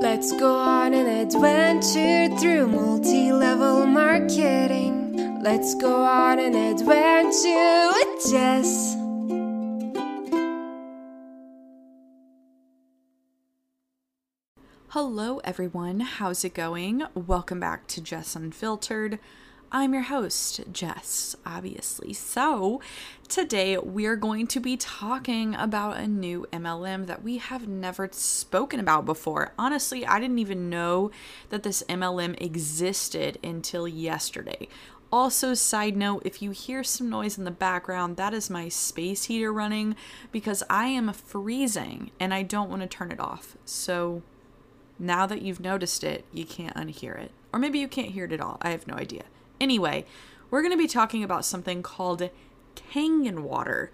Let's go on an adventure through multi level marketing. Let's go on an adventure with Jess. Hello, everyone. How's it going? Welcome back to Jess Unfiltered. I'm your host, Jess, obviously. So, today we're going to be talking about a new MLM that we have never spoken about before. Honestly, I didn't even know that this MLM existed until yesterday. Also, side note, if you hear some noise in the background, that is my space heater running because I am freezing and I don't want to turn it off. So, now that you've noticed it, you can't unhear it. Or maybe you can't hear it at all. I have no idea. Anyway, we're going to be talking about something called Kangen water.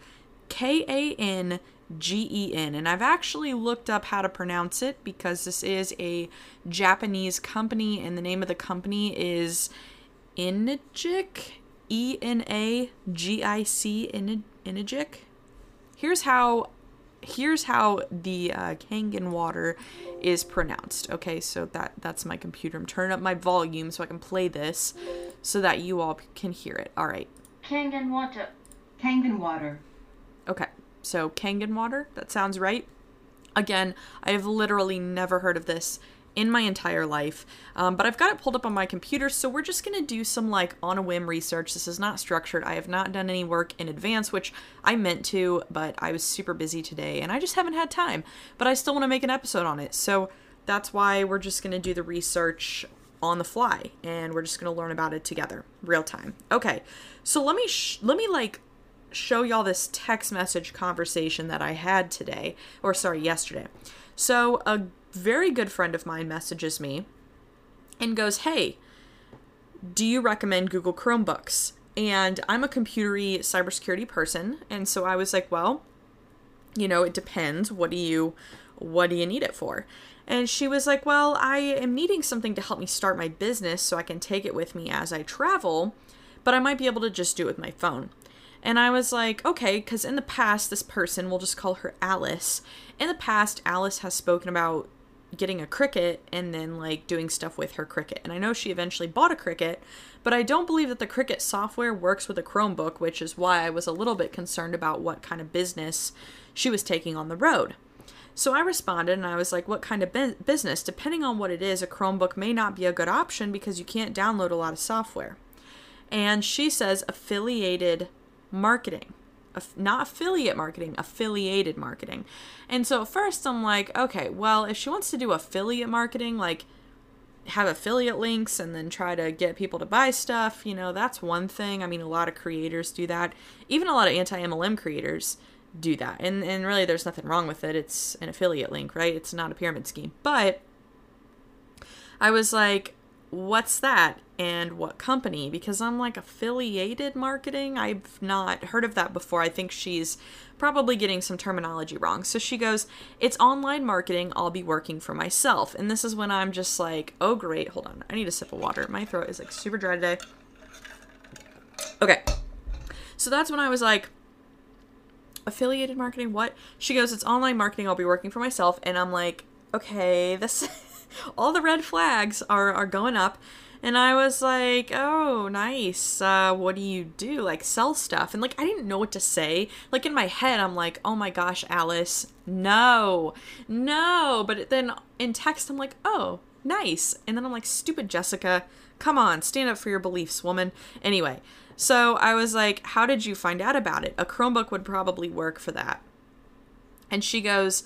K A N G E N. And I've actually looked up how to pronounce it because this is a Japanese company and the name of the company is Enagic. E N A G I C Enagic. Here's how here's how the uh, Kangen water is pronounced. Okay, so that that's my computer. I'm turning up my volume so I can play this, so that you all can hear it. All right. Kangen water. Kangen water. Okay, so Kangen water. That sounds right. Again, I have literally never heard of this in my entire life. Um, but I've got it pulled up on my computer, so we're just to do some like on a whim research. This is not structured. I have not done any work in advance, which I meant to, but I was super busy today and I just haven't had time. But I still want to make an episode on it. So that's why we're just to do the research on the fly and we're just going to learn about it together real time. Okay. So let me sh- let me like show y'all this text message conversation that I had today or sorry, yesterday. So a very good friend of mine messages me and goes, Hey, do you recommend Google Chromebooks? And I'm a computery cybersecurity person. And so I was like, Well, you know, it depends. What do you what do you need it for? And she was like, Well, I am needing something to help me start my business so I can take it with me as I travel, but I might be able to just do it with my phone. And I was like, okay, because in the past, this person, we'll just call her Alice. In the past, Alice has spoken about getting a Cricut and then like doing stuff with her Cricut. And I know she eventually bought a Cricut, but I don't believe that the Cricut software works with a Chromebook, which is why I was a little bit concerned about what kind of business she was taking on the road. So I responded and I was like, what kind of bu- business? Depending on what it is, a Chromebook may not be a good option because you can't download a lot of software. And she says affiliated marketing not affiliate marketing, affiliated marketing. And so at first I'm like, okay, well, if she wants to do affiliate marketing, like have affiliate links and then try to get people to buy stuff, you know, that's one thing. I mean, a lot of creators do that. Even a lot of anti MLM creators do that. And and really there's nothing wrong with it. It's an affiliate link, right? It's not a pyramid scheme. But I was like, what's that and what company because I'm like affiliated marketing. I've not heard of that before. I think she's probably getting some terminology wrong. So she goes, It's online marketing. I'll be working for myself. And this is when I'm just like, Oh, great. Hold on. I need a sip of water. My throat is like super dry today. Okay. So that's when I was like, Affiliated marketing? What? She goes, It's online marketing. I'll be working for myself. And I'm like, Okay, this. all the red flags are, are going up. And I was like, oh, nice. Uh, what do you do? Like, sell stuff. And, like, I didn't know what to say. Like, in my head, I'm like, oh my gosh, Alice, no, no. But then in text, I'm like, oh, nice. And then I'm like, stupid Jessica, come on, stand up for your beliefs, woman. Anyway, so I was like, how did you find out about it? A Chromebook would probably work for that. And she goes,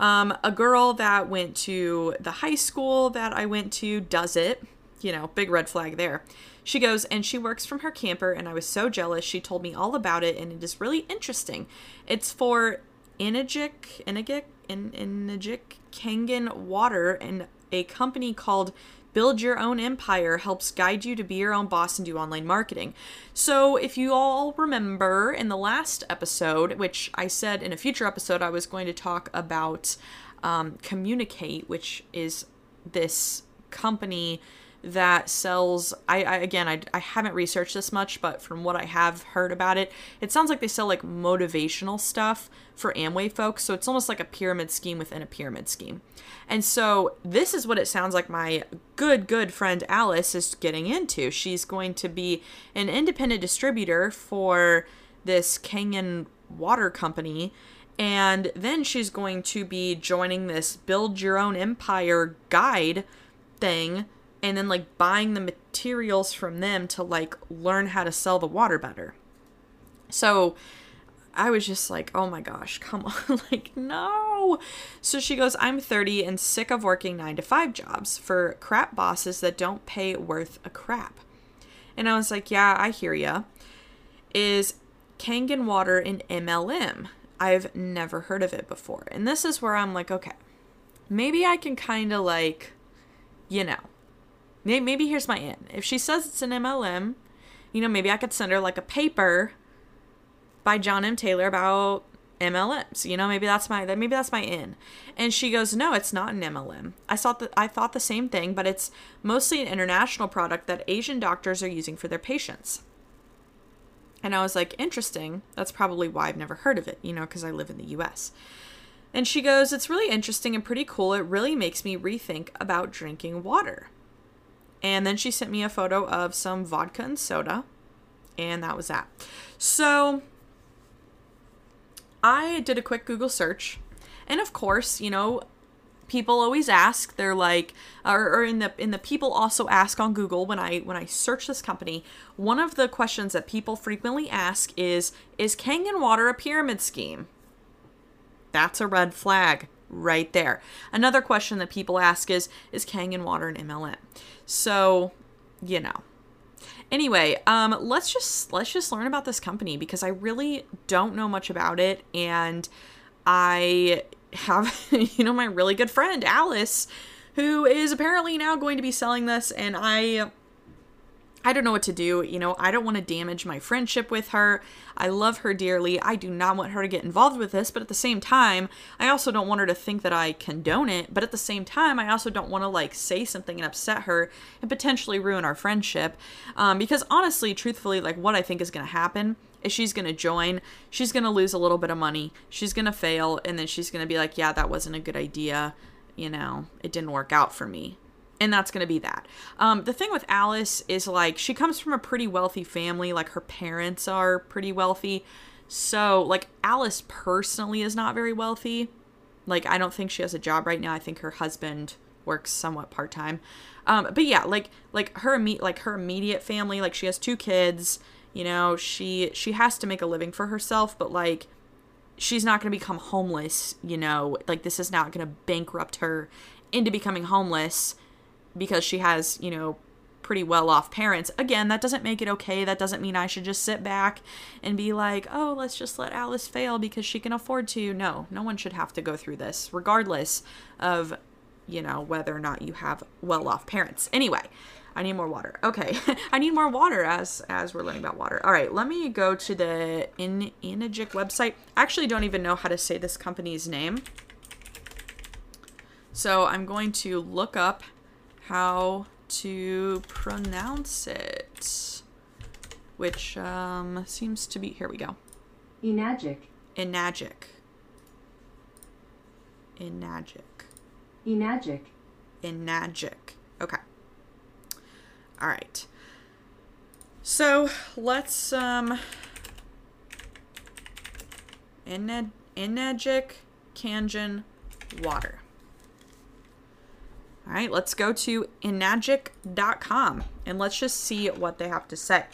um, a girl that went to the high school that I went to does it. You know, big red flag there. She goes and she works from her camper, and I was so jealous. She told me all about it, and it is really interesting. It's for Enagic, Enagic, Enagic Kangen Water, and a company called Build Your Own Empire helps guide you to be your own boss and do online marketing. So, if you all remember in the last episode, which I said in a future episode, I was going to talk about um, Communicate, which is this company that sells I, I again I, I haven't researched this much but from what i have heard about it it sounds like they sell like motivational stuff for amway folks. So it's almost like a pyramid scheme within a pyramid scheme. And so this is what it sounds like my good good friend alice is getting into. She's going to be an independent distributor for this kangen water company. And then she's going to be joining this build your own empire guide thing and then like buying the materials from them to like learn how to sell the water better. So I was just like, oh my gosh, come on. like, no. So she goes, I'm 30 and sick of working nine to five jobs for crap bosses that don't pay worth a crap. And I was like, yeah, I hear ya. Is Kangen water an MLM? I've never heard of it before. And this is where I'm like, okay, maybe I can kind of like, you know, maybe here's my in. If she says it's an MLM, you know, maybe I could send her like a paper by Jon M. Taylor about MLMs. You know, maybe that's my maybe that's my in. And she goes, "No, it's not an MLM. I thought that I thought the same thing, but it's mostly an international product that Asian doctors are using for their patients." And I was like, "Interesting. That's probably why I've never heard of it, you know, because I live in the US." And she goes, "It's really interesting and pretty cool. It really makes me rethink about drinking water." And then she sent me a photo of some vodka and soda, and that was that. So I did a quick Google search, and of course, you know, people always ask. They're like, or, or in the in the people also ask on Google when I when I search this company. One of the questions that people frequently ask is, "Is Kangen Water a pyramid scheme?" That's a red flag right there. Another question that people ask is Is Kangen Water an MLM? So, you know. Anyway, um, let's just let's just learn about this company because I really don't know much about it, and I have you know my really good friend Alice, who is apparently now going to be selling this, and I I don't know what to do. You know, I don't want to damage my friendship with her. I love her dearly. I do not want her to get involved with this, but at the same time, I also don't want her to think that I condone it. But at the same time, I also don't want to like say something and upset her and potentially ruin our friendship. Um, because honestly, truthfully, like what I think is going to happen is she's going to join, she's going to lose a little bit of money, she's going to fail, and then she's going to be like, yeah, that wasn't a good idea. You know, it didn't work out for me and that's going to be that. Um, the thing with Alice is like she comes from a pretty wealthy family, like her parents are pretty wealthy. So, like, Alice personally is not very wealthy. Like, I don't think she has a job right now. I think her husband works somewhat part time. Um, but yeah, like, like her imme- like her immediate family, like she has two kids. You know, she she has to make a living for herself, but like, she's not going to become homeless. You know, like this is not going to bankrupt her into becoming homeless because she has, you know, pretty well off parents. Again, that doesn't make it okay. That doesn't mean I should just sit back and be like, oh, let's just let Alice fail because she can afford to. No, no one should have to go through this, regardless of, you know, whether or not you have well off parents. Anyway. I need more water. Okay, I need more water as as we're learning about water. All right, let me go to the In Enagic website. I actually don't even know how to say this company's name, so I'm going to look up how to pronounce it, which um, seems to be. Here we go. Enagic. Enagic. Enagic. Enagic. Enagic. Okay. All right. So let's um. Enag- Enagic Kangen water. All right, let's go to enagic.com and let's just see what they have to say.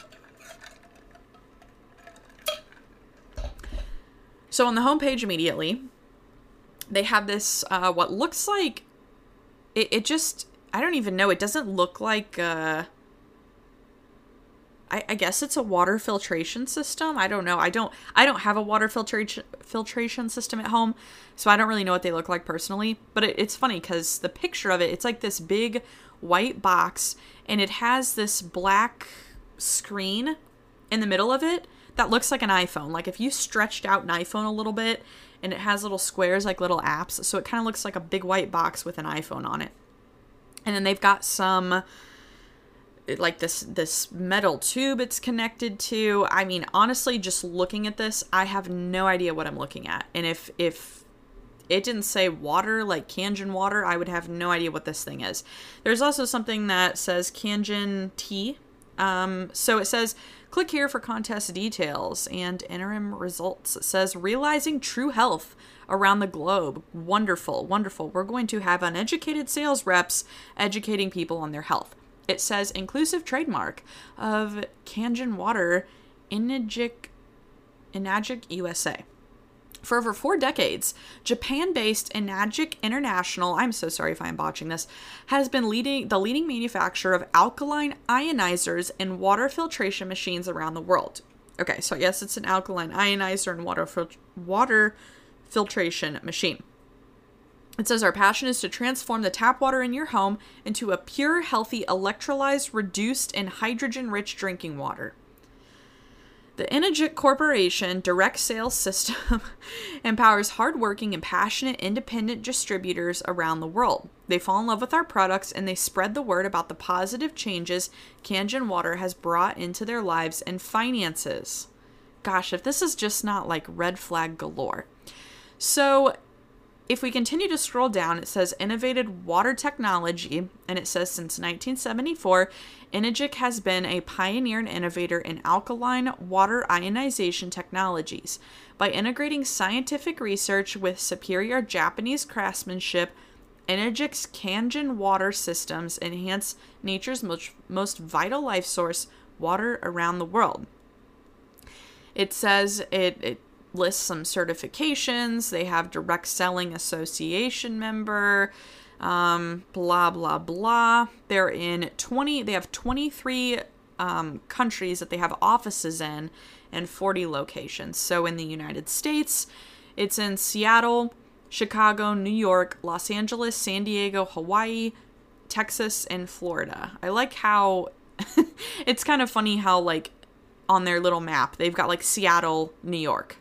So on the homepage immediately, they have this uh, what looks like it, it just I don't even know. It doesn't look like uh, I, I guess it's a water filtration system. I don't know. I don't I don't have a water filtration filtration system at home, so I don't really know what they look like personally. But it, it's funny because the picture of it, it's like this big white box, and it has this black screen in the middle of it that looks like an iPhone. Like if you stretched out an iPhone a little bit, and it has little squares like little apps, so it kind of looks like a big white box with an iPhone on it. And then they've got some like this this metal tube it's connected to. I mean, honestly, just looking at this, I have no idea what I'm looking at. And if if it didn't say water like Kangen water, I would have no idea what this thing is. There's also something that says Kangen tea. Um, so it says click here for contest details and interim results. It says realizing true health around the globe. Wonderful, wonderful. We're going to have uneducated sales reps educating people on their health. It says inclusive trademark of Kangen water, Enagic, Enagic USA. For over four decades, Japan based Enagic International, I'm so sorry if I'm botching this, has been leading the leading manufacturer of alkaline ionizers and water filtration machines around the world. Okay, so yes, it's an alkaline ionizer and water, fil- water filtration machine. It says our passion is to transform the tap water in your home into a pure, healthy, electrolyzed, reduced, and hydrogen rich drinking water. The Enagic Corporation direct sales system empowers hardworking and passionate independent distributors around the world. They fall in love with our products and they spread the word about the positive changes Kangen Water has brought into their lives and finances. Gosh, if this is just not like red flag galore. So, if we continue to scroll down, it says innovated water technology, and it says since 1974, Enagic has been a pioneer and innovator in alkaline water ionization technologies. By integrating scientific research with superior Japanese craftsmanship, Enagic's Kangen water systems enhance nature's most, most vital life source, water around the world. It says it, it lists some certifications. They have direct selling association member, um, blah blah blah. They're in 20. They have 23 um, countries that they have offices in, and 40 locations. So in the United States, it's in Seattle, Chicago, New York, Los Angeles, San Diego, Hawaii, Texas, and Florida. I like how it's kind of funny how like on their little map they've got like Seattle, New York,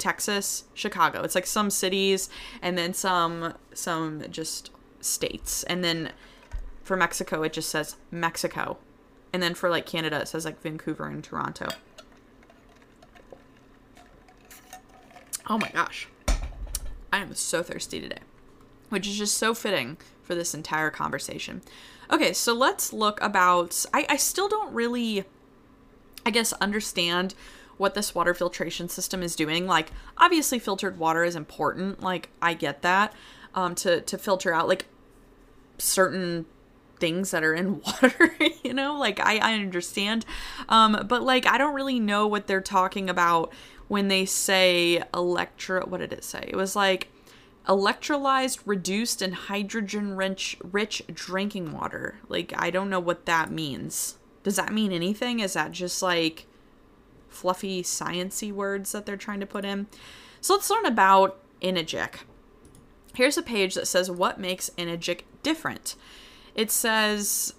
Texas, Chicago. It's like some cities and then some some just states. And then for Mexico it just says Mexico. And then for like Canada it says like Vancouver and Toronto. Oh my gosh. I am so thirsty today. Which is just so fitting for this entire conversation. Okay, so let's look about I, I still don't really I guess understand what this water filtration system is doing. Like, obviously, filtered water is important. Like, I get that. Um, to to filter out like certain things that are in water, you know, like I, I understand. Um, but like I don't really know what they're talking about when they say electro what did it say? It was like electrolyzed, reduced, and hydrogen rich rich drinking water. Like I don't know what that means. Does that mean anything? Is that just like fluffy sciency words that they're trying to put in? So let's learn about Enagic. Here's a page that says what makes Enagic different. It says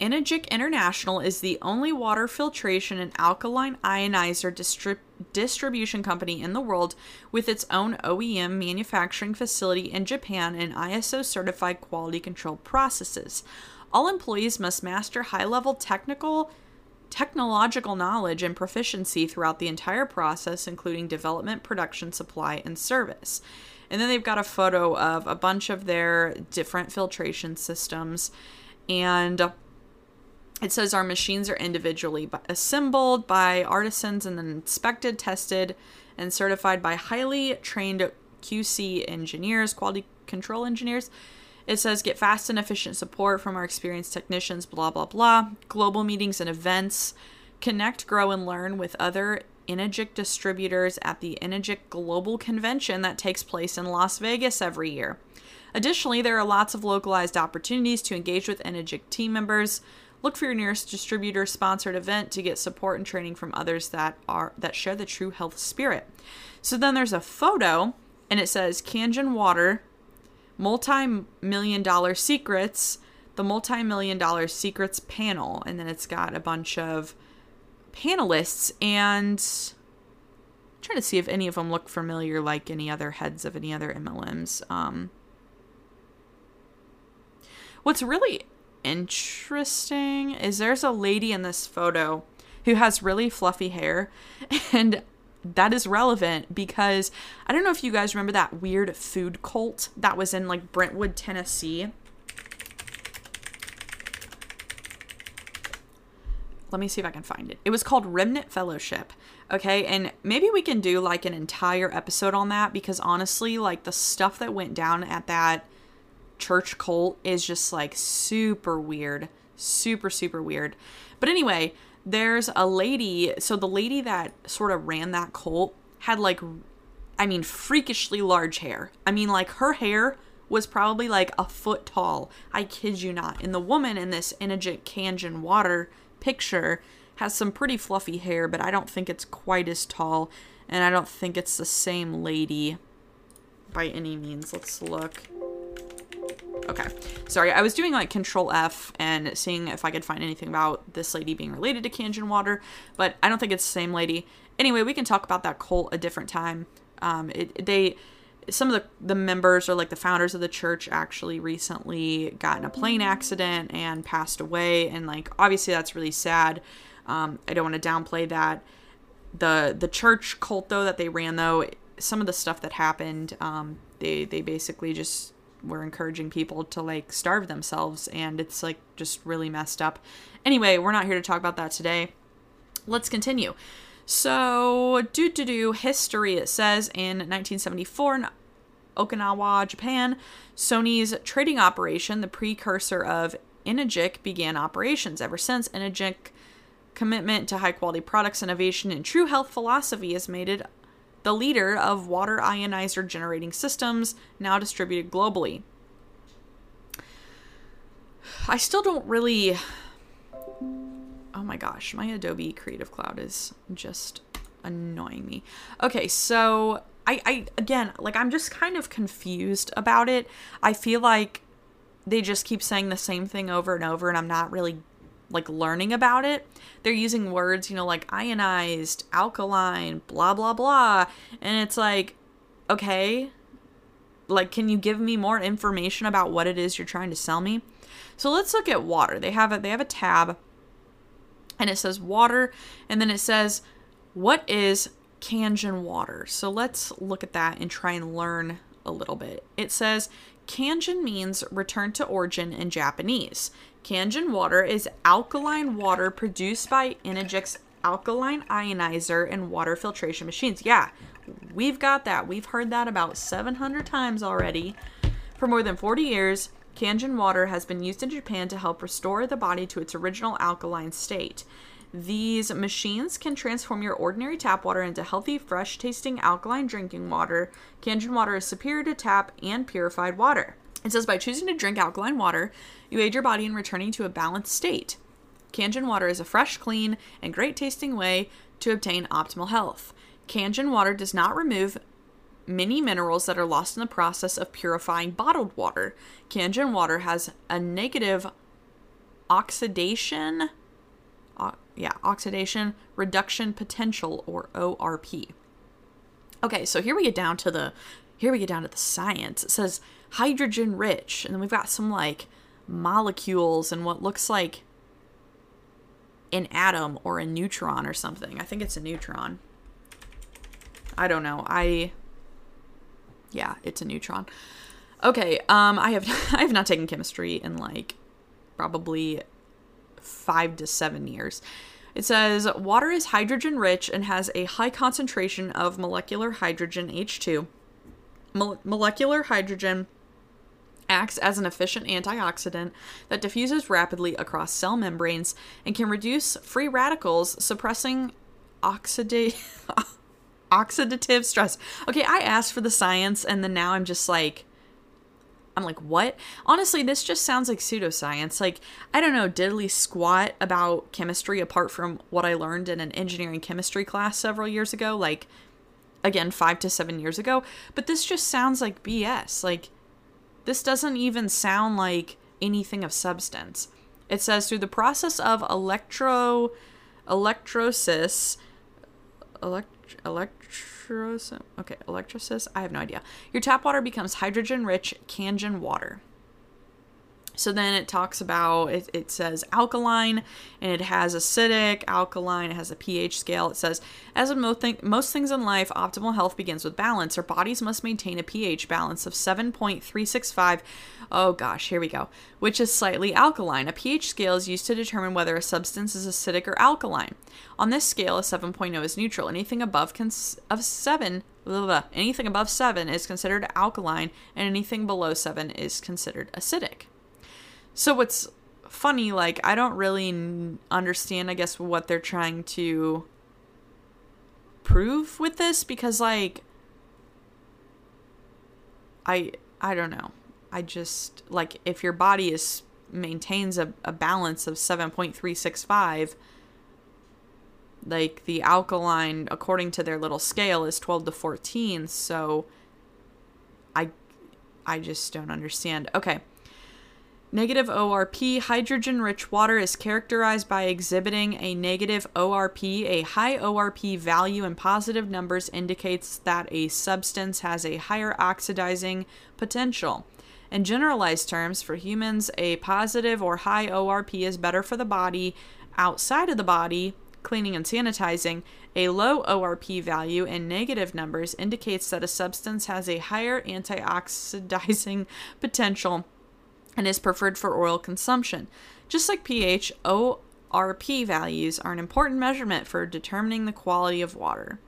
Enagic International is the only water filtration and alkaline ionizer distrib- distribution company in the world with its own OEM manufacturing facility in Japan and ISO certified quality control processes. All employees must master high level technical technological knowledge and proficiency throughout the entire process, including development, production, supply, and service. And then they've got a photo of a bunch of their different filtration systems. And it says our machines are individually assembled by artisans and then inspected, tested, and certified by highly trained QC engineers, quality control engineers. It says get fast and efficient support from our experienced technicians, blah, blah, blah. Global meetings and events. Connect, grow, and learn with other Enagic distributors at the Enagic Global Convention that takes place in Las Vegas every year. Additionally, there are lots of localized opportunities to engage with Enagic team members. Look for your nearest distributor sponsored event to get support and training from others that are that share the true health spirit. So then there's a photo and it says Kangen Water multi-million dollar secrets, the multi-million dollar secrets panel and then it's got a bunch of panelists and I'm trying to see if any of them look familiar like any other heads of any other MLMs. Um, what's really interesting is there's a lady in this photo who has really fluffy hair and that is relevant because I don't know if you guys remember that weird food cult that was in like Brentwood, Tennessee. Let me see if I can find it. It was called Remnant Fellowship. Okay, and maybe we can do like an entire episode on that because honestly, like the stuff that went down at that church cult is just like super weird. Super, super weird. But anyway, there's a lady. So the lady that sort of ran that cult had like, I mean, freakishly large hair. I mean, like her hair was probably like a foot tall. I kid you not. And the woman in this Enagic Kangen water picture has some pretty fluffy hair, but I don't think it's quite as tall. And I don't think it's the same lady by any means. Let's look. Okay. Sorry, I was doing like control F and seeing if I could find anything about this lady being related to Kangen Water, but I don't think it's the same lady. Anyway, we can talk about that cult a different time. Um, it, they, some of the, the members or like the founders of the church actually recently got in a plane accident and passed away. And like, obviously that's really sad. Um, I don't want to downplay that. The, the church cult though that they ran though, some of the stuff that happened, um, they, they basically just were encouraging people to like starve themselves and it's like just really messed up. Anyway, we're not here to talk about that today. Let's continue. So, do do do history it says in 1974 in Okinawa, Japan, Sony's trading operation, the precursor of Enagic, began operations. Ever since Enagic commitment to high quality products, innovation, and true health philosophy has made it the leader of water ionizer generating systems, now distributed globally. I still don't really. Oh my gosh, my Adobe Creative Cloud is just annoying me. Okay, so I, I again, like I'm just kind of confused about it. I feel like they just keep saying the same thing over and over, and I'm not really like learning about it. They're using words, you know, like ionized, alkaline, blah blah blah, and it's like, okay, like can you give me more information about what it is you're trying to sell me? So let's look at water. They have a they have a tab and it says water and then it says what is Kangen water. So let's look at that and try and learn a little bit. It says Kangen means return to origin in Japanese. Kangen water is alkaline water produced by Enagic's alkaline ionizer and water filtration machines. Yeah, we've got that. We've heard that about 700 times already. For more than 40 years, Kangen water has been used in Japan to help restore the body to its original alkaline state. These machines can transform your ordinary tap water into healthy, fresh tasting alkaline drinking water. Kangen water is superior to tap and purified water. It says by choosing to drink alkaline water, you aid your body in returning to a balanced state. Kangen water is a fresh, clean, and great tasting way to obtain optimal health. Kangen water does not remove many minerals that are lost in the process of purifying bottled water. Kangen water has a negative oxidation uh, yeah, oxidation reduction potential or ORP. Okay, so here we get down to the here we get down to the science. It says hydrogen rich, and then we've got some like molecules and what looks like an atom or a neutron or something. I think it's a neutron. I don't know. I yeah, it's a neutron. Okay, um I have I have not taken chemistry in like probably 5 to 7 years. It says water is hydrogen rich and has a high concentration of molecular hydrogen H2. Mo- molecular hydrogen acts as an efficient antioxidant that diffuses rapidly across cell membranes and can reduce free radicals, suppressing oxida- oxidative stress. Okay, I asked for the science and then now I'm just like I'm like, what? Honestly, this just sounds like pseudoscience. Like, I don't know, diddly squat about chemistry apart from what I learned in an engineering chemistry class several years ago. Like, again, five to seven years ago. But this just sounds like BS. Like, this doesn't even sound like anything of substance. It says through the process of electro electrosis elect, electrolysis okay electrolysis I have no idea. Your tap water becomes hydrogen rich Kangen water. So then it talks about it, it says alkaline and it has acidic, alkaline, it has a pH scale. It says, as in most, most things in life, optimal health begins with balance. Our bodies must maintain a pH balance of 7.365. Oh gosh, here we go. Which is slightly alkaline. A pH scale is used to determine whether a substance is acidic or alkaline. On this scale, a 7.0 is neutral. Anything above cons- of 7 blah, blah, blah. anything above 7 is considered alkaline and anything below 7 is considered acidic. So what's funny, like I don't really understand, I guess, what they're trying to prove with this because, like, I I don't know. I just like if your body is maintains a, a balance of seven point three six five. Like the alkaline, according to their little scale, is twelve to fourteen. So, I, I just don't understand. Okay, Negative ORP hydrogen rich water is characterized by exhibiting a negative ORP. A high ORP value in positive numbers indicates that a substance has a higher oxidizing potential. In generalized terms, for humans, a positive or high ORP is better for the body outside of the body, cleaning and sanitizing. A low ORP value in negative numbers indicates that a substance has a higher antioxidizing potential and is preferred for oral consumption. Just like pH, ORP values are an important measurement for determining the quality of water.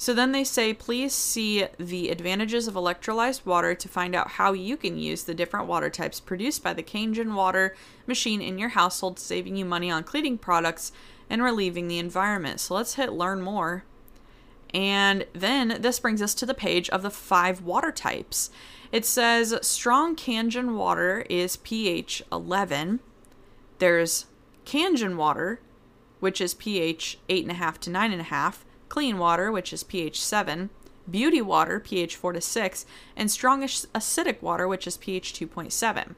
So then they say, please see the advantages of electrolyzed water to find out how you can use the different water types produced by the Kangen water machine in your household, saving you money on cleaning products and relieving the environment. So let's hit learn more. And then this brings us to the page of the five water types. It says strong Kangen water is pH 11. There's Kangen water, which is pH 8.5 to 9.5. Clean water, which is pH 7. Beauty water, pH 4 to 6. And strong acidic water, which is pH 2.7.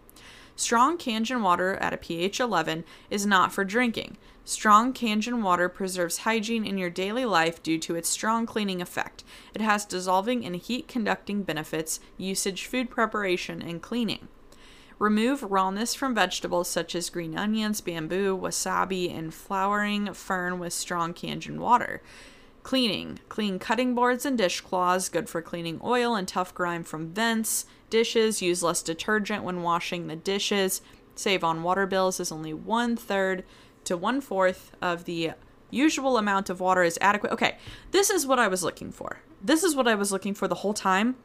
Strong Kangen water at a pH 11 is not for drinking. Strong Kangen water preserves hygiene in your daily life due to its strong cleaning effect. It has dissolving and heat conducting benefits, usage, food preparation, and cleaning. Remove rawness from vegetables such as green onions, bamboo, wasabi, and flowering fern with strong Kangen water. Cleaning. Clean cutting boards and dishcloths, good for cleaning oil and tough grime from vents. Dishes. Use less detergent when washing the dishes. Save on water bills is only one third to one fourth of the usual amount of water is adequate. Okay, this is what I was looking for. This is what I was looking for the whole time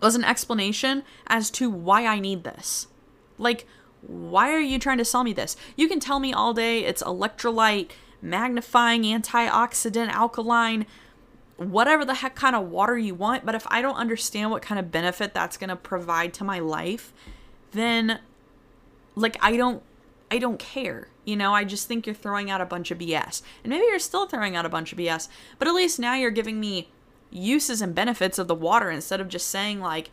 was an explanation as to why I need this. Like, why are you trying to sell me this? You can tell me all day it's electrolyte, magnifying, antioxidant, alkaline, whatever the heck kind of water you want, but if I don't understand what kind of benefit that's going to provide to my life, then like I don't I don't care. You know, I just think you're throwing out a bunch of BS. And maybe you're still throwing out a bunch of BS, but at least now you're giving me uses and benefits of the water instead of just saying, like,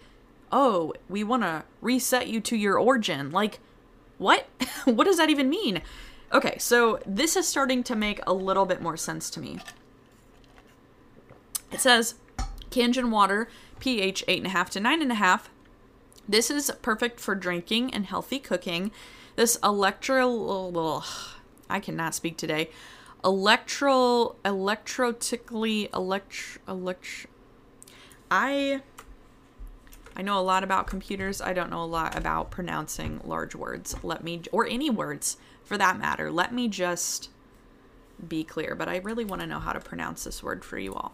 oh, we want to reset you to your origin. Like, what? what does that even mean? Okay, so this is starting to make a little bit more sense to me. It says Kangen water, pH 8.5 to 9.5. This is perfect for drinking and healthy cooking. This electro I cannot speak today. Electro electrotically elect elect I I know a lot about computers. I don't know a lot about pronouncing large words. Let me or any words for that matter. Let me just be clear, but I really want to know how to pronounce this word for you all.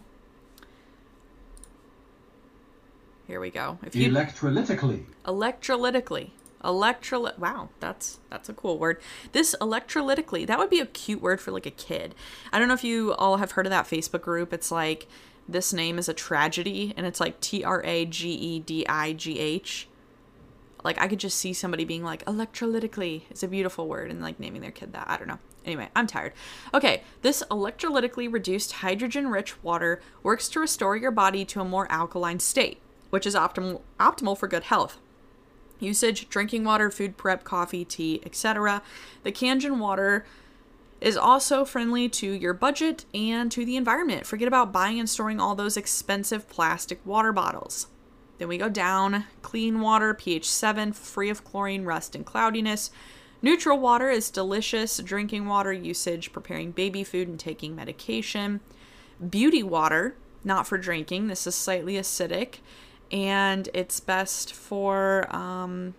Here we go. If you electrolytically. Electrolytically. Electrolyte. Wow, that's that's a cool word. This electrolytically. That would be a cute word for like a kid. I don't know if you all have heard of that Facebook group. It's like this name is a tragedy, and it's like T R A G E D I G H. Like I could just see somebody being like electrolytically. It's a beautiful word, and like naming their kid that. I don't know. Anyway, I'm tired. Okay, this electrolytically reduced hydrogen rich water works to restore your body to a more alkaline state, which is optimal optimal for good health. Usage drinking water, food prep, coffee, tea, etc. The Kangen water is also friendly to your budget and to the environment. Forget about buying and storing all those expensive plastic water bottles. Then we go down. Clean water, pH 7, free of chlorine, rust, and cloudiness. Neutral water is delicious drinking water usage, preparing baby food, and taking medication. Beauty water, not for drinking. This is slightly acidic, and it's best for um,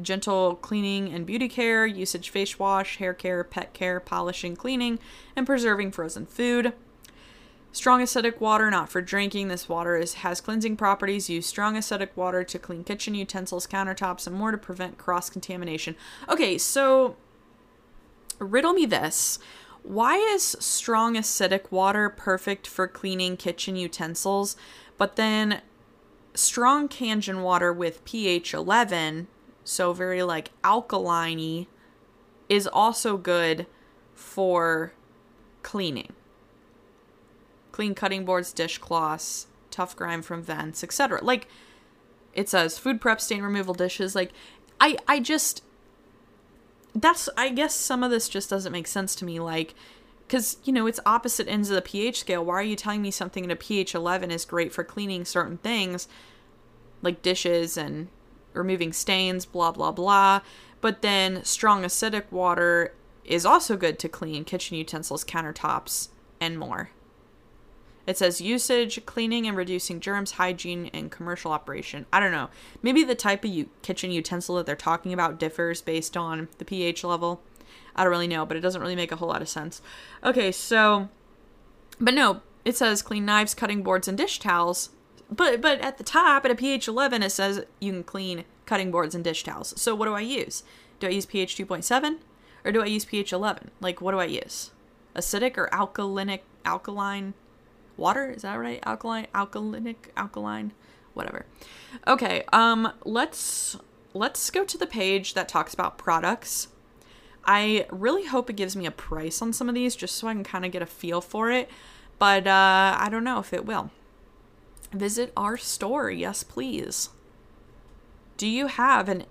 gentle cleaning and beauty care, usage face wash, hair care, pet care, polishing, cleaning, and preserving frozen food. Strong acidic water, not for drinking. This water is, has cleansing properties. Use strong acidic water to clean kitchen utensils, countertops, and more to prevent cross contamination. Okay, so riddle me this. Why is strong acidic water perfect for cleaning kitchen utensils, but then strong Kangen water with pH 11, so very like alkaline is also good for cleaning? clean cutting boards, dishcloths, tough grime from vents, etc. Like it says food prep stain removal dishes like I I just that's I guess some of this just doesn't make sense to me like cuz you know it's opposite ends of the pH scale. Why are you telling me something in a pH 11 is great for cleaning certain things like dishes and removing stains, blah blah blah, but then strong acidic water is also good to clean kitchen utensils, countertops, and more. It says usage, cleaning and reducing germs, hygiene, and commercial operation. I don't know. Maybe the type of u- kitchen utensil that they're talking about differs based on the pH level. I don't really know, but it doesn't really make a whole lot of sense. Okay, so, but no, it says clean knives, cutting boards, and dish towels. But but at the top, at a pH 11, it says you can clean cutting boards and dish towels. So what do I use? Do I use pH 2.7 or do I use pH 11? Like what do I use? Acidic or alkalinic alkaline? water is that right alkaline alkalinic alkaline whatever okay um let's let's go to the page that talks about products i really hope it gives me a price on some of these just so i can kind of get a feel for it but uh i don't know if it will. Visit our store yes please. Do you have an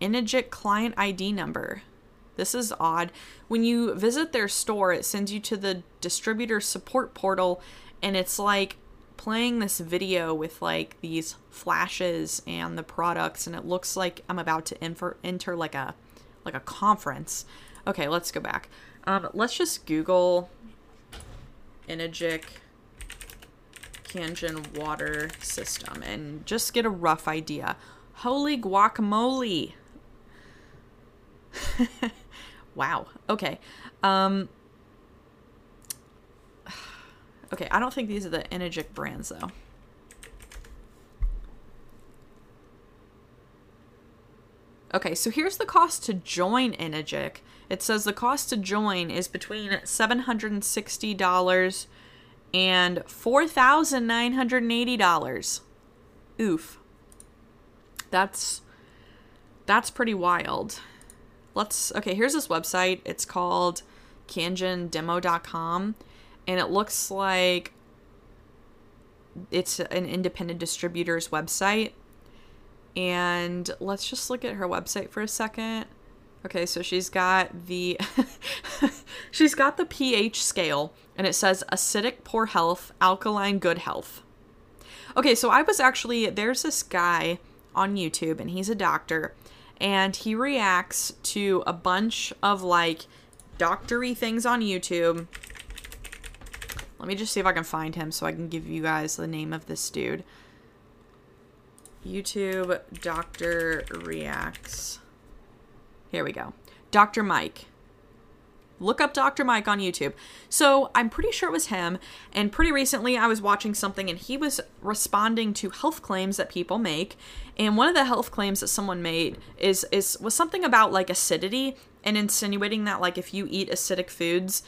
Enagic client id number? This is odd. When you visit their store, it sends you to the distributor support portal and it's like playing this video with like these flashes and the products and it looks like I'm about to enter like a like a conference. Okay, let's go back. Um, let's just Google Enagic Kangen water system and just get a rough idea. Holy guacamole! wow. Okay. Um, Okay, I don't think these are the Enagic brands though. Okay, so here's the cost to join Enagic. It says the cost to join is between $760 and $4,980. Oof. That's that's pretty wild. Let's okay, here's this website. It's called kangendemo.com and it looks like it's an independent distributor's website. And let's just look at her website for a second. Okay, so she's got the she's got the pH scale and it says acidic poor health, alkaline good health. Okay, so I was actually there's this guy on YouTube and he's a doctor and he reacts to a bunch of like doctory things on YouTube let me just see if I can find him so I can give you guys the name of this dude. YouTube Doctor Reacts. Here we go. Dr. Mike. Look up Dr. Mike on YouTube. So I'm pretty sure it was him. And pretty recently I was watching something and he was responding to health claims that people make. And one of the health claims that someone made is is was something about like acidity and insinuating that like if you eat acidic foods,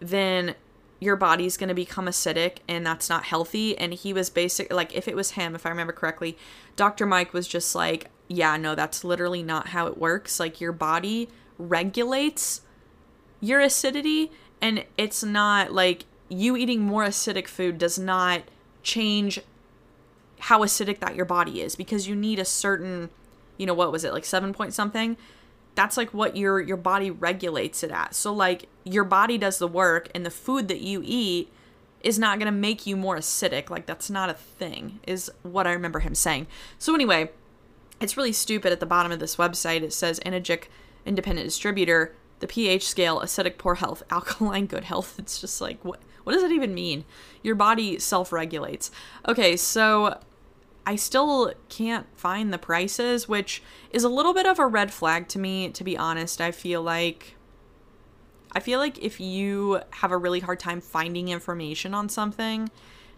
then your body's going to become acidic and that's not healthy. And he was basic like if it was him if i remember correctly dr mike was just like yeah no that's literally not how it works. Like your body regulates your acidity and it's not like you eating more acidic food does not change how acidic that your body is because you need a certain you know what was it like 7 point something that's like what your your body regulates it at. So like your body does the work and the food that you eat is not going to make you more acidic. Like, that's not a thing, is what I remember him saying. So, anyway, it's really stupid at the bottom of this website. It says Enagic independent distributor, the pH scale, acidic poor health, alkaline good health. It's just like, what, what does that even mean? Your body self regulates. Okay, so I still can't find the prices, which is a little bit of a red flag to me, to be honest. I feel like. I feel like if you have a really hard time finding information on something,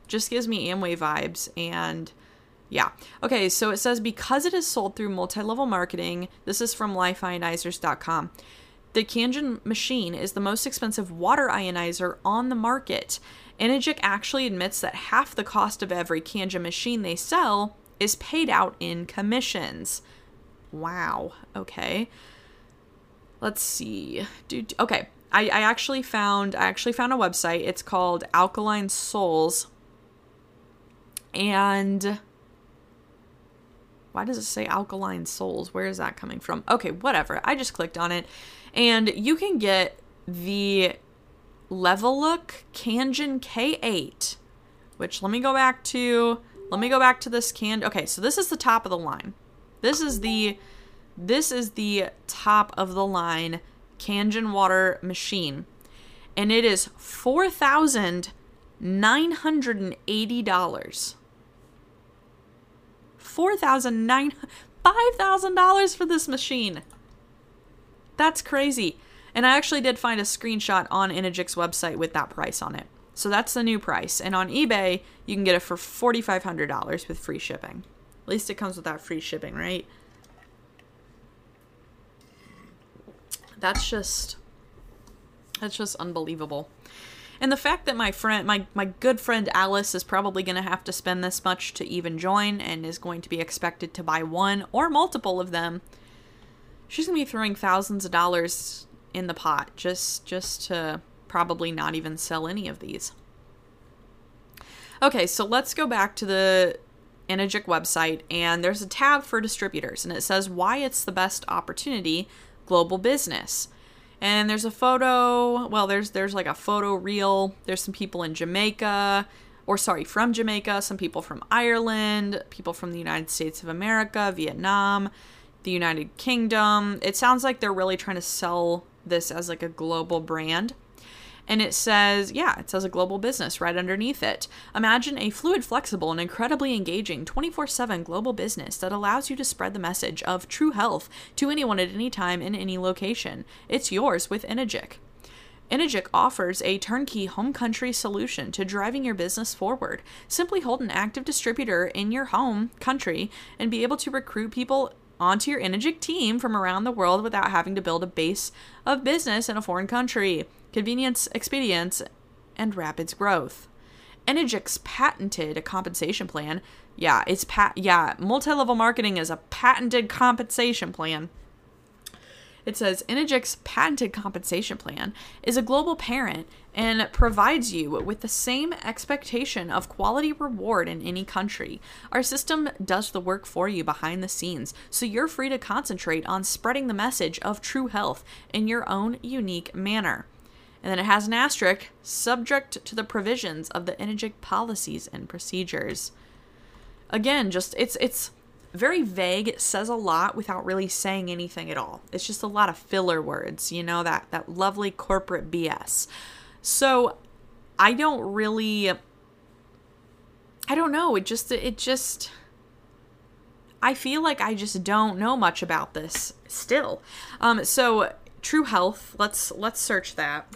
just gives me Amway vibes. And yeah. Okay, so it says because it is sold through multi level marketing, this is from lifeionizers.com. The Kangen machine is the most expensive water ionizer on the market. Enagic actually admits that half the cost of every Kangen machine they sell is paid out in commissions. Wow. Okay. Let's see. Okay. I, I actually found I actually found a website. It's called Alkaline Souls. And why does it say alkaline souls? Where is that coming from? Okay, whatever. I just clicked on it. And you can get the Leveluk Kangen K8, which let me go back to let me go back to this can Okay, so this is the top of the line. This is the this is the top of the line Kangen water machine. And it is $4,980. Four thousand nine, five thousand dollars for this machine. That's crazy. And I actually did find a screenshot on Enagic's website with that price on it. So that's the new price. And on eBay, you can get it for $4,500 with free shipping. At least it comes with that free shipping, right? That's just that's just unbelievable. And the fact that my friend, my, my good friend Alice, is probably going to have to spend this much to even join and is going to be expected to buy one or multiple of them, she's going to be throwing thousands of dollars in the pot just just to probably not even sell any of these. Okay, so let's go back to the Enagic website and there's a tab for distributors and it says why it's the best opportunity global business. And there's a photo well there's there's like a photo reel. There's some people in jamaica or sorry from jamaica some people from ireland people from the united states of america vietnam the united kingdom. It sounds like they're really trying to sell this as like a global brand and it says, yeah, it says a global business right underneath it. Imagine a fluid, flexible, and incredibly engaging 24 7 global business that allows you to spread the message of true health to anyone at any time in any location. It's yours with Enagic. Enagic offers a turnkey home country solution to driving your business forward. Simply hold an active distributor in your home country and be able to recruit people onto your Enagic team from around the world without having to build a base of business in a foreign country convenience, expedience, and rapid growth. Enagic's patented a compensation plan. Yeah, it's pat yeah, multi-level marketing is a patented compensation plan. It says Enagic's patented compensation plan is a global parent and provides you with the same expectation of quality reward in any country. Our system does the work for you behind the scenes, so you're free to concentrate on spreading the message of true health in your own unique manner. And then it has an asterisk, subject to the provisions of the Enagic policies and procedures. Again, just it's it's very vague. It says a lot without really saying anything at all. It's just a lot of filler words, you know, that that lovely corporate BS. So I don't really I don't know, it just it just I feel like I just don't know much about this still. Um so True Health, let's let's search that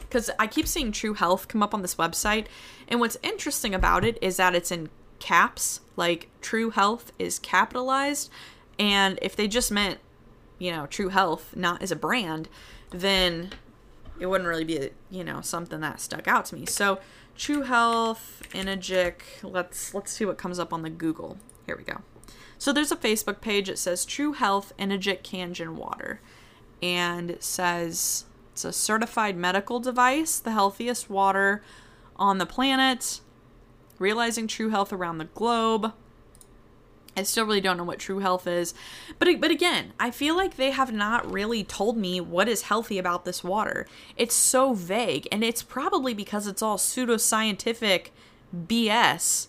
because I keep seeing True Health come up on this website. And what's interesting about it is that it's in caps, like True Health is capitalized. And if they just meant, you know, True Health, not as a brand, then it wouldn't really be, you know, something that stuck out to me. So True Health, Enagic, let's let's see what comes up on the Google. Here we go. So there's a Facebook page. It says True Health Enagic Kangen Water, and it says it's a certified medical device, the healthiest water on the planet, realizing true health around the globe. I still really don't know what true health is. But but again, I feel like they have not really told me what is healthy about this water. It's so vague and it's probably because it's all pseudoscientific BS.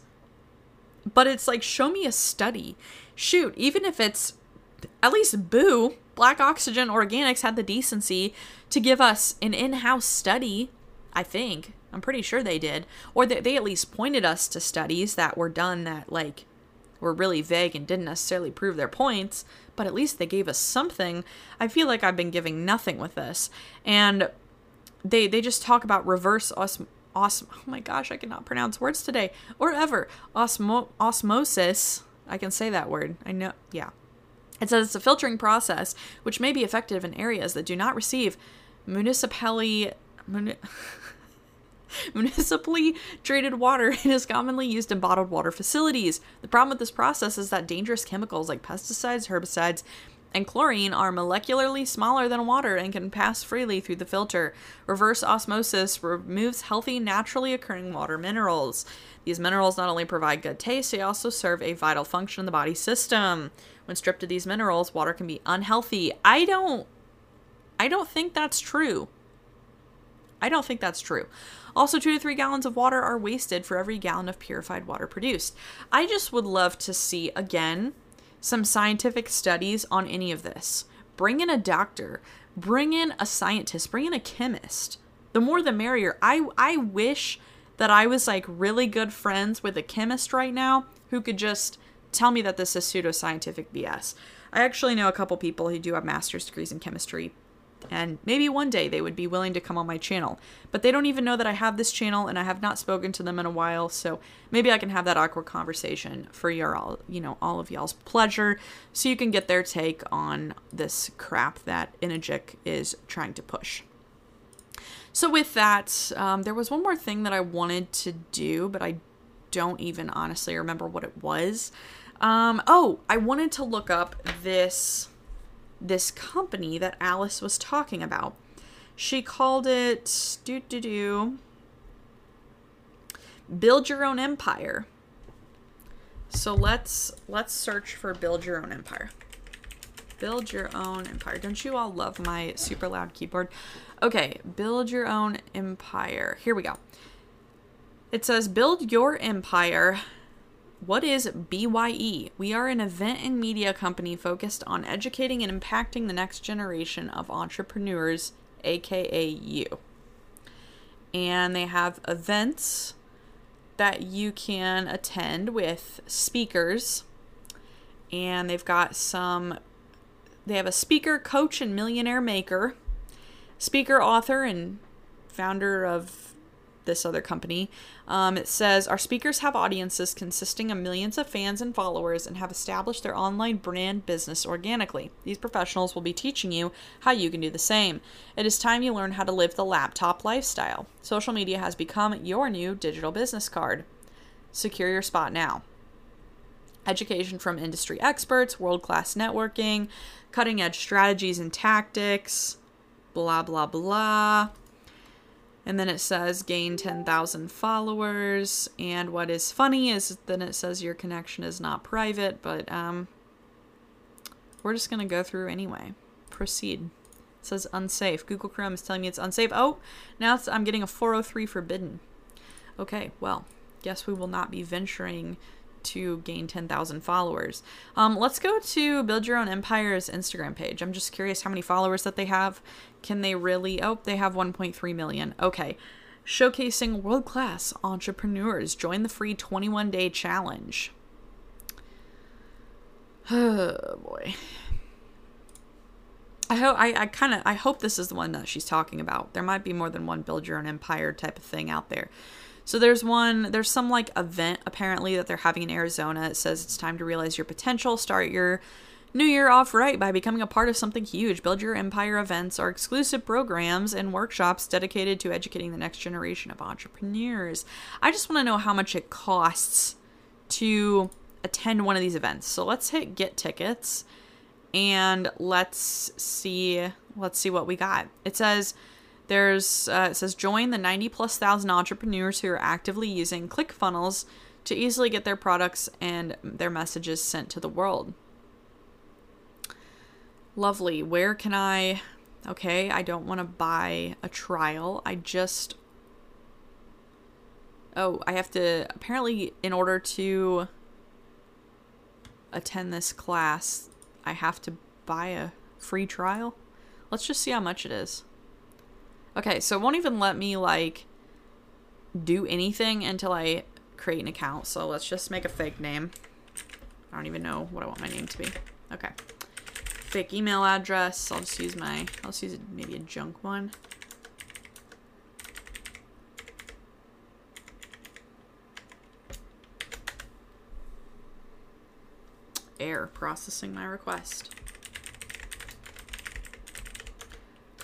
But it's like show me a study. Shoot, even if it's at least Boo, Black Oxygen Organics had the decency to give us an in-house study, I think. I'm pretty sure they did. Or they, they at least pointed us to studies that were done that like were really vague and didn't necessarily prove their points, but at least they gave us something. I feel like I've been giving nothing with this. And they they just talk about reverse osm osm oh my gosh, I cannot pronounce words today or ever. Osmo osmosis. I can say that word. I know. Yeah. It says it's a filtering process which may be effective in areas that do not receive municipally muni- municipally treated water and is commonly used in bottled water facilities. The problem with this process is that dangerous chemicals like pesticides, herbicides, and chlorine are molecularly smaller than water and can pass freely through the filter. Reverse osmosis removes healthy, naturally occurring water minerals. These minerals not only provide good taste, they also serve a vital function in the body system. When stripped of these minerals, water can be unhealthy. I don't I don't think that's true. I don't think that's true. Also, two to three gallons of water are wasted for every gallon of purified water produced. I just would love to see, again, some scientific studies on any of this. Bring in a doctor, bring in a scientist, bring in a chemist. The more the merrier. I, I wish that I was like really good friends with a chemist right now who could just tell me that this is pseudoscientific BS. I actually know a couple people who do have master's degrees in chemistry, and maybe one day they would be willing to come on my channel. But they don't even know that I have this channel and I have not spoken to them in a while, so maybe I can have that awkward conversation for your all, you know, all of y'all's pleasure so you can get their take on this crap that Enagic is trying to push. So with that, um, there was one more thing that I wanted to do, but I don't even honestly remember what it was. Um, oh, I wanted to look up this this company that Alice was talking about. She called it do do do build your own empire. So let's let's search for build your own empire. Build your own empire. Don't you all love my super loud keyboard? Okay, build your own empire. Here we go. It says build your empire what is BYE? We are an event and media company focused on educating and impacting the next generation of entrepreneurs, aka you. And they have events that you can attend with speakers. And they've got some, they have a speaker, coach, and millionaire maker, speaker, author, and founder of this other company. Um, it says our speakers have audiences consisting of millions of fans and followers and have established their online brand business organically. These professionals will be teaching you how you can do the same. It is time you learn how to live the laptop lifestyle. Social media has become your new digital business card. Secure your spot now. Education from industry experts, world class networking, cutting edge strategies and tactics, blah, blah, blah. And then it says gain 10,000 followers. And what is funny is then it says your connection is not private, but um, we're just going to go through anyway. Proceed. It says unsafe. Google Chrome is telling me it's unsafe. Oh, now I'm getting a 403 forbidden. Okay, well, guess we will not be venturing to gain 10,000 followers. Um, let's go to Build Your Own Empire's Instagram page. I'm just curious how many followers that they have. Can they really? Oh, they have 1.3 million. Okay. Showcasing world class entrepreneurs. Join the free 21 day challenge. Oh boy. I hope I, I kind of I hope this is the one that she's talking about. There might be more than one build your own empire type of thing out there. So there's one, there's some like event apparently that they're having in Arizona. It says it's time to realize your potential, start your new year off right by becoming a part of something huge. Build Your Empire events are exclusive programs and workshops dedicated to educating the next generation of entrepreneurs. I just want to know how much it costs to attend one of these events. So let's hit get tickets and let's see let's see what we got. It says there's uh, it says join the 90 plus thousand entrepreneurs who are actively using ClickFunnels to easily get their products and their messages sent to the world. Lovely. Where can I? Okay, I don't want to buy a trial. I just. Oh, I have to. Apparently, in order to attend this class, I have to buy a free trial. Let's just see how much it is. Okay, so it won't even let me, like, do anything until I create an account. So let's just make a fake name. I don't even know what I want my name to be. Okay fake email address. I'll just use my, I'll just use maybe a junk one. Air processing my request.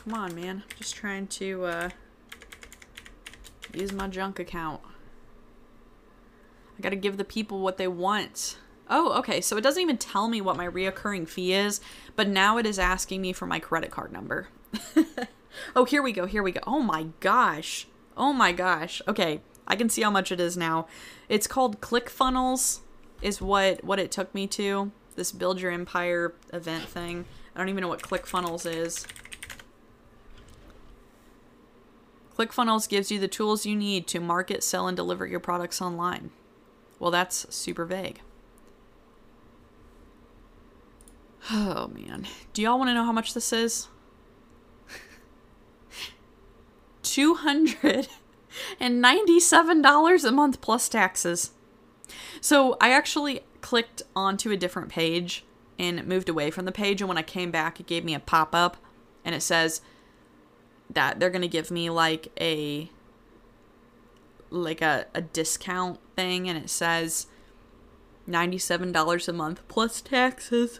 Come on, man. Just trying to uh, use my junk account. I gotta give the people what they want. Oh, okay. So it doesn't even tell me what my reoccurring fee is, but now it is asking me for my credit card number. oh, here we go. Here we go. Oh my gosh. Oh my gosh. Okay. I can see how much it is now. It's called ClickFunnels is what what it took me to. This build your empire event thing. I don't even know what ClickFunnels is. ClickFunnels gives you the tools you need to market, sell, and deliver your products online. Well, that's super vague. Oh man. Do y'all want to know how much this is? $297 a month plus taxes. So I actually clicked onto a different page and moved away from the page. And when I came back, it gave me a pop up and it says that they're to give me like a like a, a discount thing and it says $97 a month plus taxes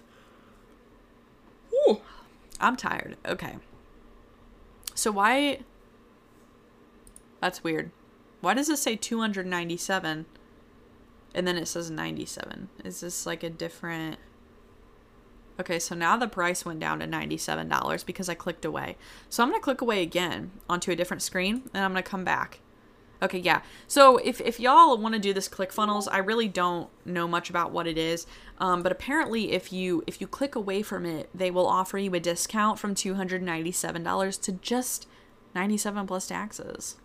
Ooh, I'm tired. Okay. So why That's weird. Why does it say 297 and then it says 97? Is this like a different Okay, so now the price went down to $97 because I clicked away. So I'm going to click away again onto a different screen and I'm going to come back. Okay, yeah. So if, if y'all want to do this ClickFunnels, I really don't know much about what it is. Um, but apparently if you if you click away from it, they will offer you a discount from $297 to just 97 plus taxes.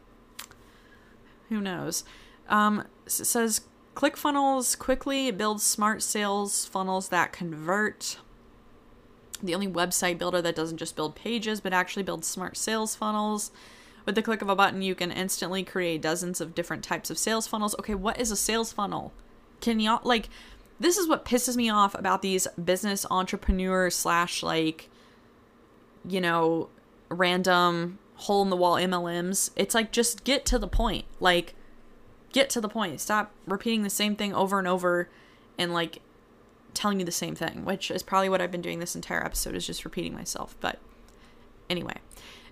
Who knows? Um, it says ClickFunnels quickly builds smart sales funnels that convert. The only website builder that doesn't just build pages but actually builds smart sales funnels. With the click of a button, you can instantly create dozens of different types of sales funnels. Okay, what is a sales funnel? Can y'all like this is what pisses me off about these business entrepreneur slash like you know random hole in the wall MLMs. It's like just get to the point. Like get to the point. Stop repeating the same thing over and over and like telling you the same thing, which is probably what I've been doing this entire episode is just repeating myself. But anyway,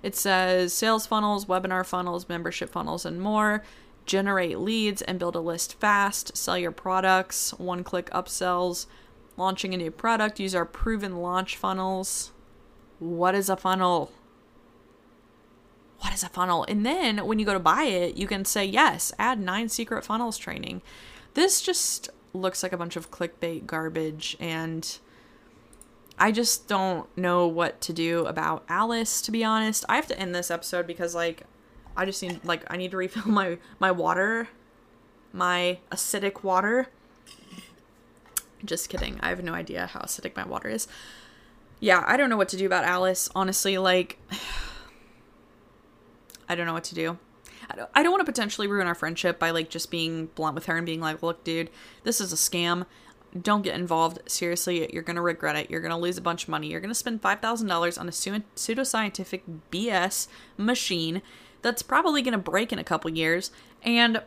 it says sales funnels, webinar funnels, membership funnels, and more. Generate leads and build a list fast. Sell your products, one click upsells. Launching a new product, use our proven launch funnels. What is a funnel? What is a funnel? And then when you go to buy it, you can say, yes, add nine secret funnels training. This just looks like a bunch of clickbait garbage and I just don't know what to do about Alice, to be honest. I have to end this episode because, like, I just need, like, I need to refill my, my water, my acidic water. Just kidding. I have no idea how acidic my water is. Yeah, I don't know what to do about Alice, honestly. Like, I don't know what to do. I don't, want to potentially ruin our friendship by, like, just being blunt with her and being like, look, dude, this is a scam don't get involved. Seriously, you're going to regret it. You're going to lose a bunch of money. You're going to spend $5,000 on a pseudoscientific BS machine that's probably going to break in a couple years. And,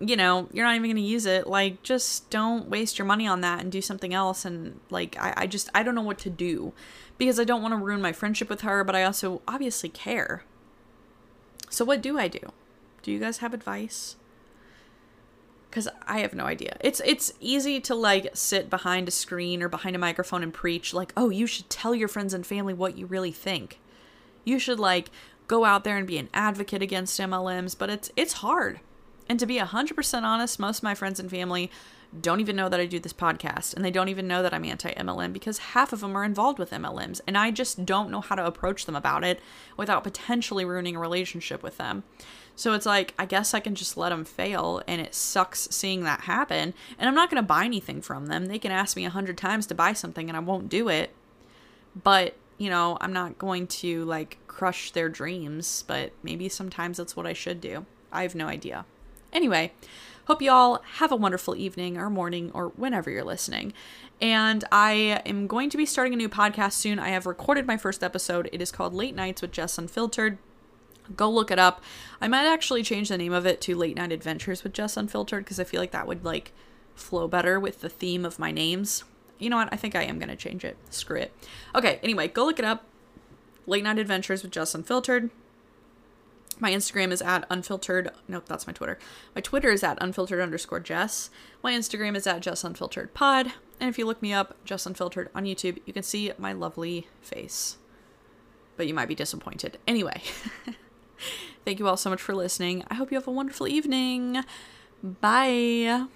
you know, you're not even going to use it. Like, just don't waste your money on that and do something else. And, like, I, I just, I don't know what to do because I don't want to ruin my friendship with her, but I also obviously care. So, what do I do? Do you guys have advice? because I have no idea. It's it's easy to like sit behind a screen or behind a microphone and preach like, "Oh, you should tell your friends and family what you really think." You should like go out there and be an advocate against MLMs, but it's it's hard. And to be 100% honest, most of my friends and family don't even know that I do this podcast and they don't even know that I'm anti MLM because half of them are involved with MLMs and I just don't know how to approach them about it without potentially ruining a relationship with them. So it's like, I guess I can just let them fail and it sucks seeing that happen. And I'm not going to buy anything from them. They can ask me a hundred times to buy something and I won't do it. But, you know, I'm not going to like crush their dreams, but maybe sometimes that's what I should do. I have no idea. Anyway, hope you all have a wonderful evening or morning or whenever you're listening. And I am going to be starting a new podcast soon. I have recorded my first episode. It is called Late Nights with Jess Unfiltered. Go look it up. I might actually change the name of it to Late Night Adventures with Jess Unfiltered because I feel like that would like flow better with the theme of my names. You know what? I think I am going to change it. Screw it. Okay, anyway, go look it up. Late Night Adventures with Jess Unfiltered. My Instagram is at unfiltered. Nope, that's my Twitter. My Twitter is at unfiltered underscore Jess. My Instagram is at Jess Unfiltered Pod. And if you look me up, Jess Unfiltered on YouTube, you can see my lovely face. But you might be disappointed. Anyway, thank you all so much for listening. I hope you have a wonderful evening. Bye.